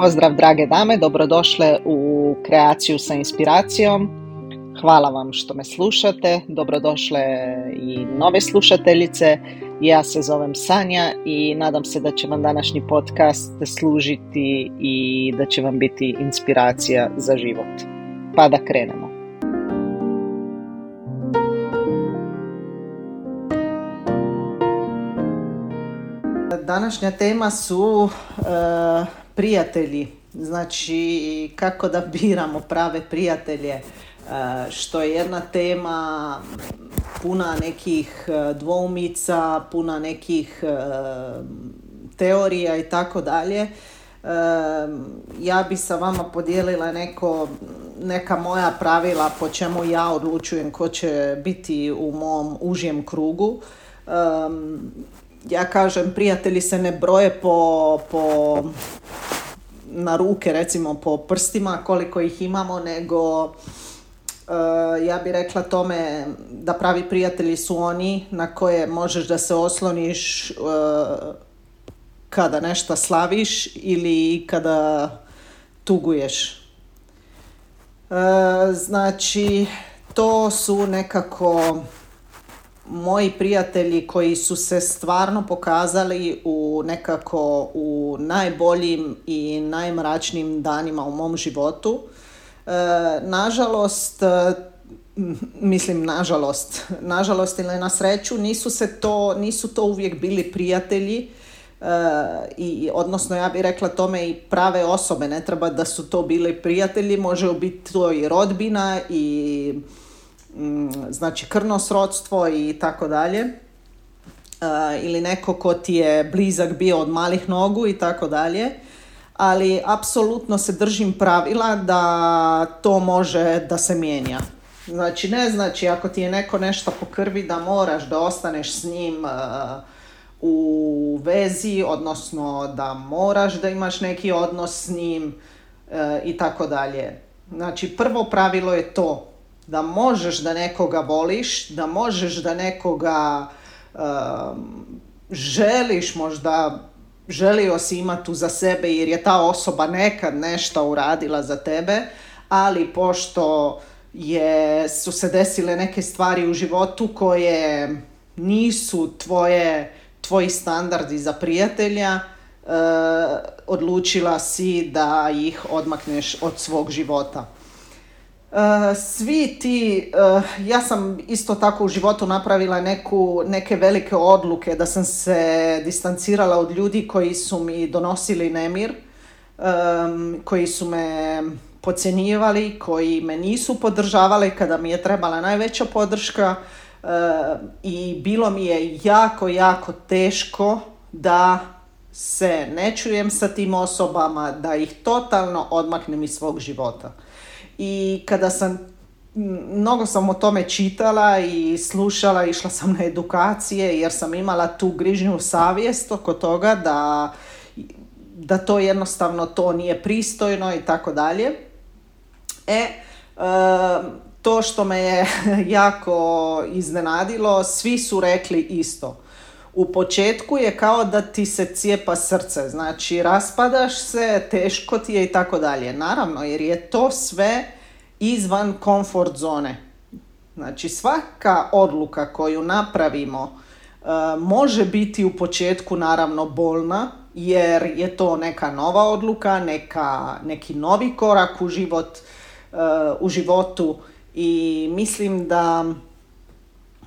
Pozdrav drage dame, dobrodošle u kreaciju sa inspiracijom. Hvala vam što me slušate, dobrodošle i nove slušateljice. Ja se zovem Sanja i nadam se da će vam današnji podcast služiti i da će vam biti inspiracija za život. Pa da krenemo. Današnja tema su e, prijatelji. Znači, kako da biramo prave prijatelje, e, što je jedna tema puna nekih e, dvoumica, puna nekih teorija i tako dalje. Ja bi sa vama podijelila neko, neka moja pravila po čemu ja odlučujem ko će biti u mom užijem krugu ja kažem prijatelji se ne broje po, po na ruke recimo po prstima koliko ih imamo nego uh, ja bi rekla tome da pravi prijatelji su oni na koje možeš da se osloniš uh, kada nešto slaviš ili kada tuguješ. Uh, znači to su nekako moji prijatelji koji su se stvarno pokazali u nekako u najboljim i najmračnijim danima u mom životu. E, nažalost, e, mislim nažalost, nažalost ili na sreću, nisu se to, nisu to uvijek bili prijatelji, e, i odnosno ja bih rekla tome i prave osobe, ne treba da su to bili prijatelji, može biti to i rodbina i znači krvno srodstvo i tako dalje. E, ili neko ko ti je blizak bio od malih nogu i tako dalje. Ali apsolutno se držim pravila da to može da se mijenja. Znači ne znači ako ti je neko nešto po krvi da moraš da ostaneš s njim e, u vezi odnosno da moraš da imaš neki odnos s njim e, i tako dalje. Znači prvo pravilo je to da možeš da nekoga voliš, da možeš da nekoga um, želiš možda želio si imati za sebe jer je ta osoba nekad nešto uradila za tebe, ali pošto je, su se desile neke stvari u životu koje nisu tvoje, tvoji standardi za prijatelja, uh, odlučila si da ih odmakneš od svog života. Uh, svi ti, uh, ja sam isto tako u životu napravila neku, neke velike odluke da sam se distancirala od ljudi koji su mi donosili nemir, koji su me podcjenjivali, koji me nisu podržavali kada mi je trebala najveća podrška. Uh, i bilo mi je jako, jako teško da se ne čujem sa tim osobama, da ih totalno odmaknem iz svog života i kada sam mnogo sam o tome čitala i slušala, išla sam na edukacije jer sam imala tu grižnju savjest oko toga da, da to jednostavno to nije pristojno i tako dalje. E, to što me je jako iznenadilo, svi su rekli isto. U početku je kao da ti se cijepa srce, znači raspadaš se, teško ti je i tako dalje. Naravno, jer je to sve izvan komfort zone. Znači svaka odluka koju napravimo e, može biti u početku naravno bolna jer je to neka nova odluka, neka, neki novi korak u, život, e, u životu i mislim da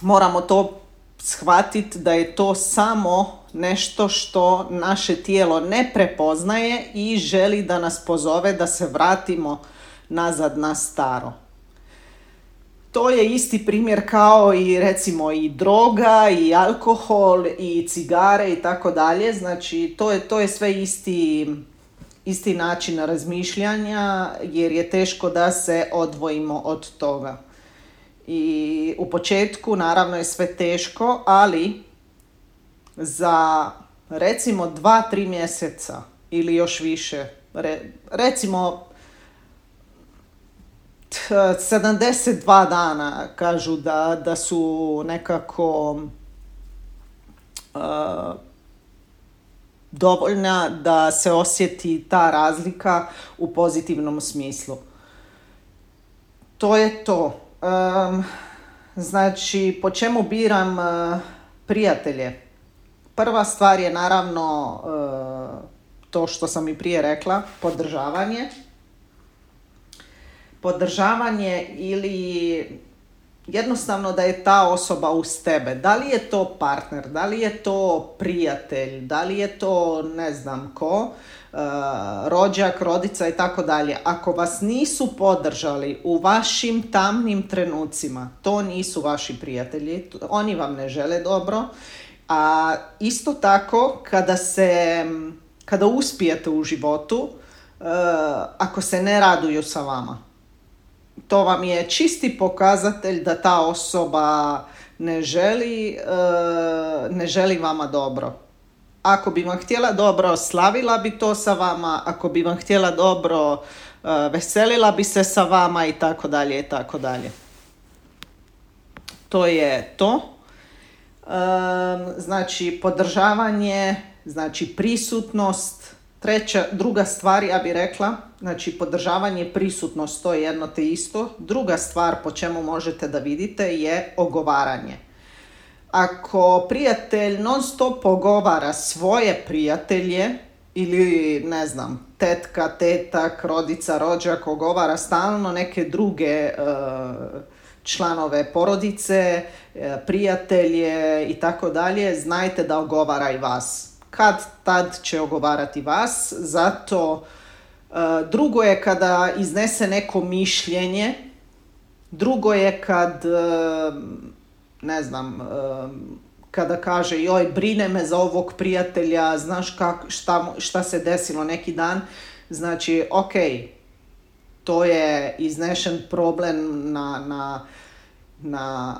moramo to shvatiti da je to samo nešto što naše tijelo ne prepoznaje i želi da nas pozove da se vratimo nazad na staro. To je isti primjer kao i recimo i droga i alkohol i cigare i tako dalje. Znači to je, to je sve isti, isti način razmišljanja jer je teško da se odvojimo od toga. I u početku naravno je sve teško, ali za recimo dva, tri mjeseca ili još više, recimo 72 dana kažu da, da su nekako uh, dovoljna da se osjeti ta razlika u pozitivnom smislu. To je to. Znači, po čemu biram uh, prijatelje? Prva stvar je naravno uh, to što sam i prije rekla, podržavanje. Podržavanje ili jednostavno da je ta osoba uz tebe. Da li je to partner, da li je to prijatelj, da li je to ne znam ko, uh, rođak, rodica i tako dalje. Ako vas nisu podržali u vašim tamnim trenucima, to nisu vaši prijatelji, oni vam ne žele dobro. A isto tako kada se kada uspijete u životu, uh, ako se ne raduju sa vama to vam je čisti pokazatelj da ta osoba ne želi, e, ne želi vama dobro. Ako bi vam htjela dobro, slavila bi to sa vama, ako bi vam htjela dobro, e, veselila bi se sa vama i tako dalje i tako dalje. To je to. E, znači, podržavanje, znači prisutnost, Treća, druga stvar, ja bih rekla, znači podržavanje prisutnost, to je jedno te isto. Druga stvar po čemu možete da vidite je ogovaranje. Ako prijatelj non stop ogovara svoje prijatelje, ili ne znam, tetka, tetak, rodica, rođak, ogovara stalno neke druge e, članove porodice, e, prijatelje i tako dalje, znajte da ogovara i vas kad tad će ogovarati vas, zato e, drugo je kada iznese neko mišljenje, drugo je kad, e, ne znam, e, kada kaže joj brine me za ovog prijatelja, znaš kak, šta, šta se desilo neki dan, znači ok, to je iznešen problem na, na na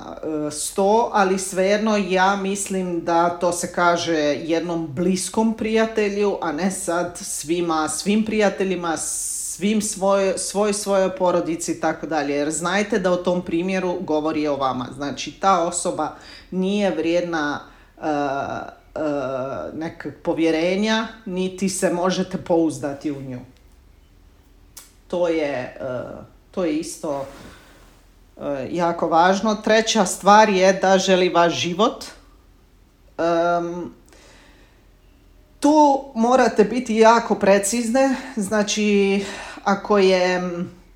e, sto, ali svejedno ja mislim da to se kaže jednom bliskom prijatelju, a ne sad svima, svim prijateljima, svim svoj, svoj svojoj porodici i tako dalje. Jer znajte da u tom primjeru govori o vama. Znači ta osoba nije vrijedna uh, uh, nekog povjerenja, niti se možete pouzdati u nju. To je, to je isto E, jako važno. Treća stvar je da želi vaš život. tu morate biti jako precizne. Znači, ako je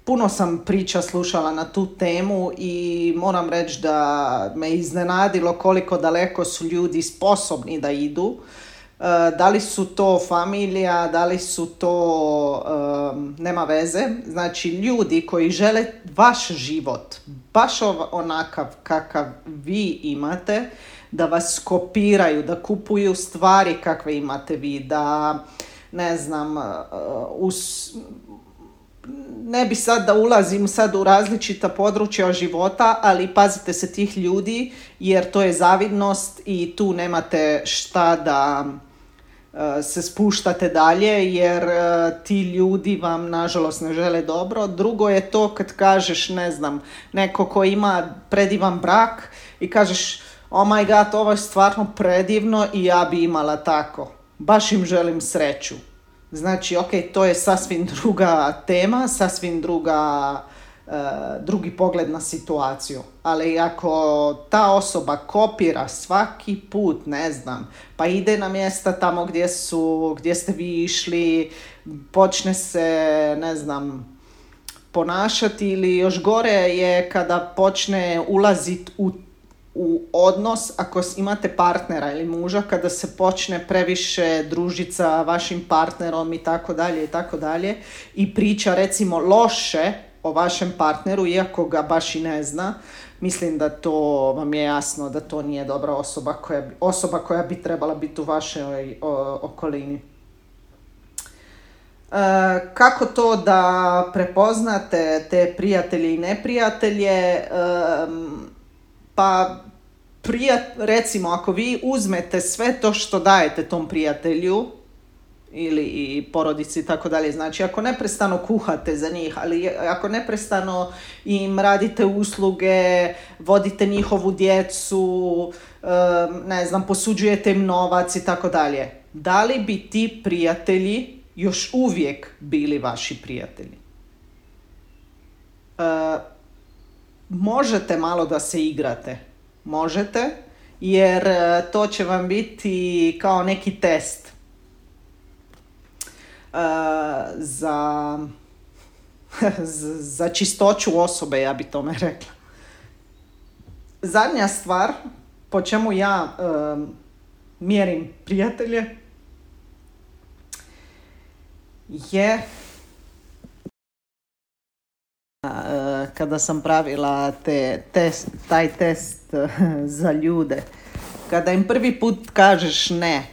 puno sam priča slušala na tu temu i moram reći da me iznenadilo koliko daleko su ljudi sposobni da idu. E, da li su to familija, da li su to, nema veze, znači ljudi koji žele vaš život, baš onakav kakav vi imate, da vas kopiraju, da kupuju stvari kakve imate vi, da ne znam, uh, us, ne bi sad da ulazim sad u različita područja života, ali pazite se tih ljudi jer to je zavidnost i tu nemate šta da se spuštate dalje jer uh, ti ljudi vam nažalost ne žele dobro. Drugo je to kad kažeš, ne znam, neko ko ima predivan brak i kažeš oh my god, ovo je stvarno predivno i ja bi imala tako. Baš im želim sreću. Znači, ok, to je sasvim druga tema, sasvim druga, drugi pogled na situaciju. Ali ako ta osoba kopira svaki put, ne znam, pa ide na mjesta tamo gdje, su, gdje ste vi išli, počne se, ne znam, ponašati ili još gore je kada počne ulaziti u u odnos ako imate partnera ili muža kada se počne previše družiti sa vašim partnerom i tako dalje i tako dalje i priča recimo loše o vašem partneru iako ga baš i ne zna mislim da to vam je jasno da to nije dobra osoba koja, osoba koja bi trebala biti u vašoj okolini. E, kako to da prepoznate te prijatelje i neprijatelje? E, pa prijat, recimo ako vi uzmete sve to što dajete tom prijatelju ili i porodici i tako dalje, znači ako neprestano kuhate za njih, ali ako neprestano im radite usluge, vodite njihovu djecu, ne znam, posuđujete im novac i tako dalje, da li bi ti prijatelji još uvijek bili vaši prijatelji? E, možete malo da se igrate. Možete, jer e, to će vam biti kao neki test za, za čistoću osobe, ja bi tome rekla. Zadnja stvar po čemu ja mjerim prijatelje je kada sam pravila te, test, taj test za ljude. Kada im prvi put kažeš ne,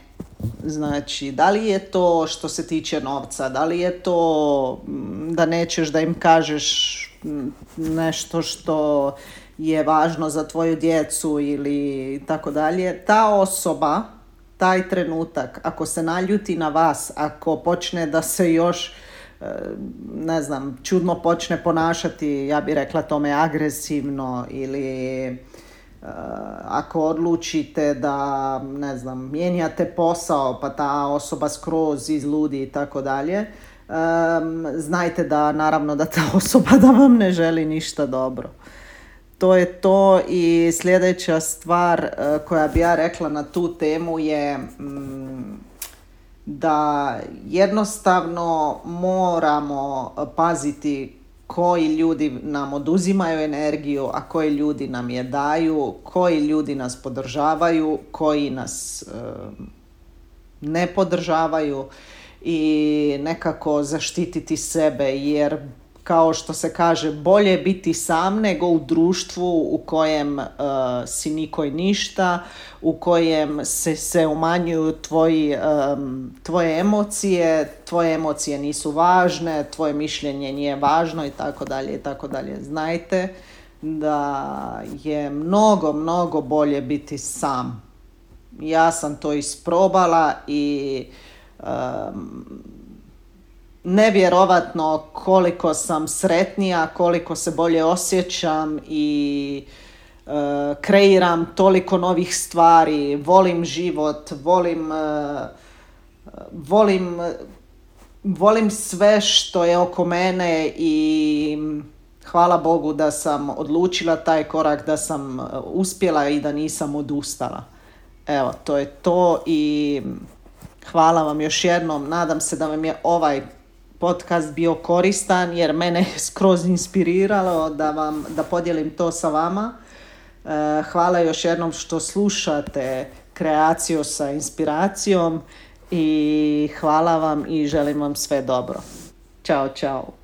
znači da li je to što se tiče novca, da li je to da nećeš da im kažeš nešto što je važno za tvoju djecu ili tako dalje, ta osoba, taj trenutak, ako se naljuti na vas, ako počne da se još e, ne znam, čudno počne ponašati, ja bih rekla tome agresivno ili ako odlučite da, ne znam, mijenjate posao pa ta osoba skroz izludi i tako dalje, znajte da naravno da ta osoba da vam ne želi ništa dobro. To je to i sljedeća stvar e, koja bi ja rekla na tu temu je mm, da jednostavno moramo paziti koji ljudi nam oduzimaju energiju, a koji ljudi nam je daju, koji ljudi nas podržavaju, koji nas e, ne podržavaju i nekako zaštititi sebe jer kao što se kaže, bolje biti sam nego u društvu u kojem uh, si niko ništa, u kojem se, se umanjuju tvoji, um, tvoje emocije, tvoje emocije nisu važne, tvoje mišljenje nije važno i tako dalje i tako dalje. Znajte da je mnogo, mnogo bolje biti sam. Ja sam to isprobala i um, nevjerovatno koliko sam sretnija, koliko se bolje osjećam i e, kreiram toliko novih stvari, volim život, volim, e, volim, volim sve što je oko mene i hvala Bogu da sam odlučila taj korak, da sam uspjela i da nisam odustala. Evo, to je to i hvala vam još jednom. Nadam se da vam je ovaj podcast bio koristan jer mene je skroz inspiriralo da, vam, da podijelim to sa vama. E, hvala još jednom što slušate kreaciju sa inspiracijom i hvala vam i želim vam sve dobro. Ćao, čao.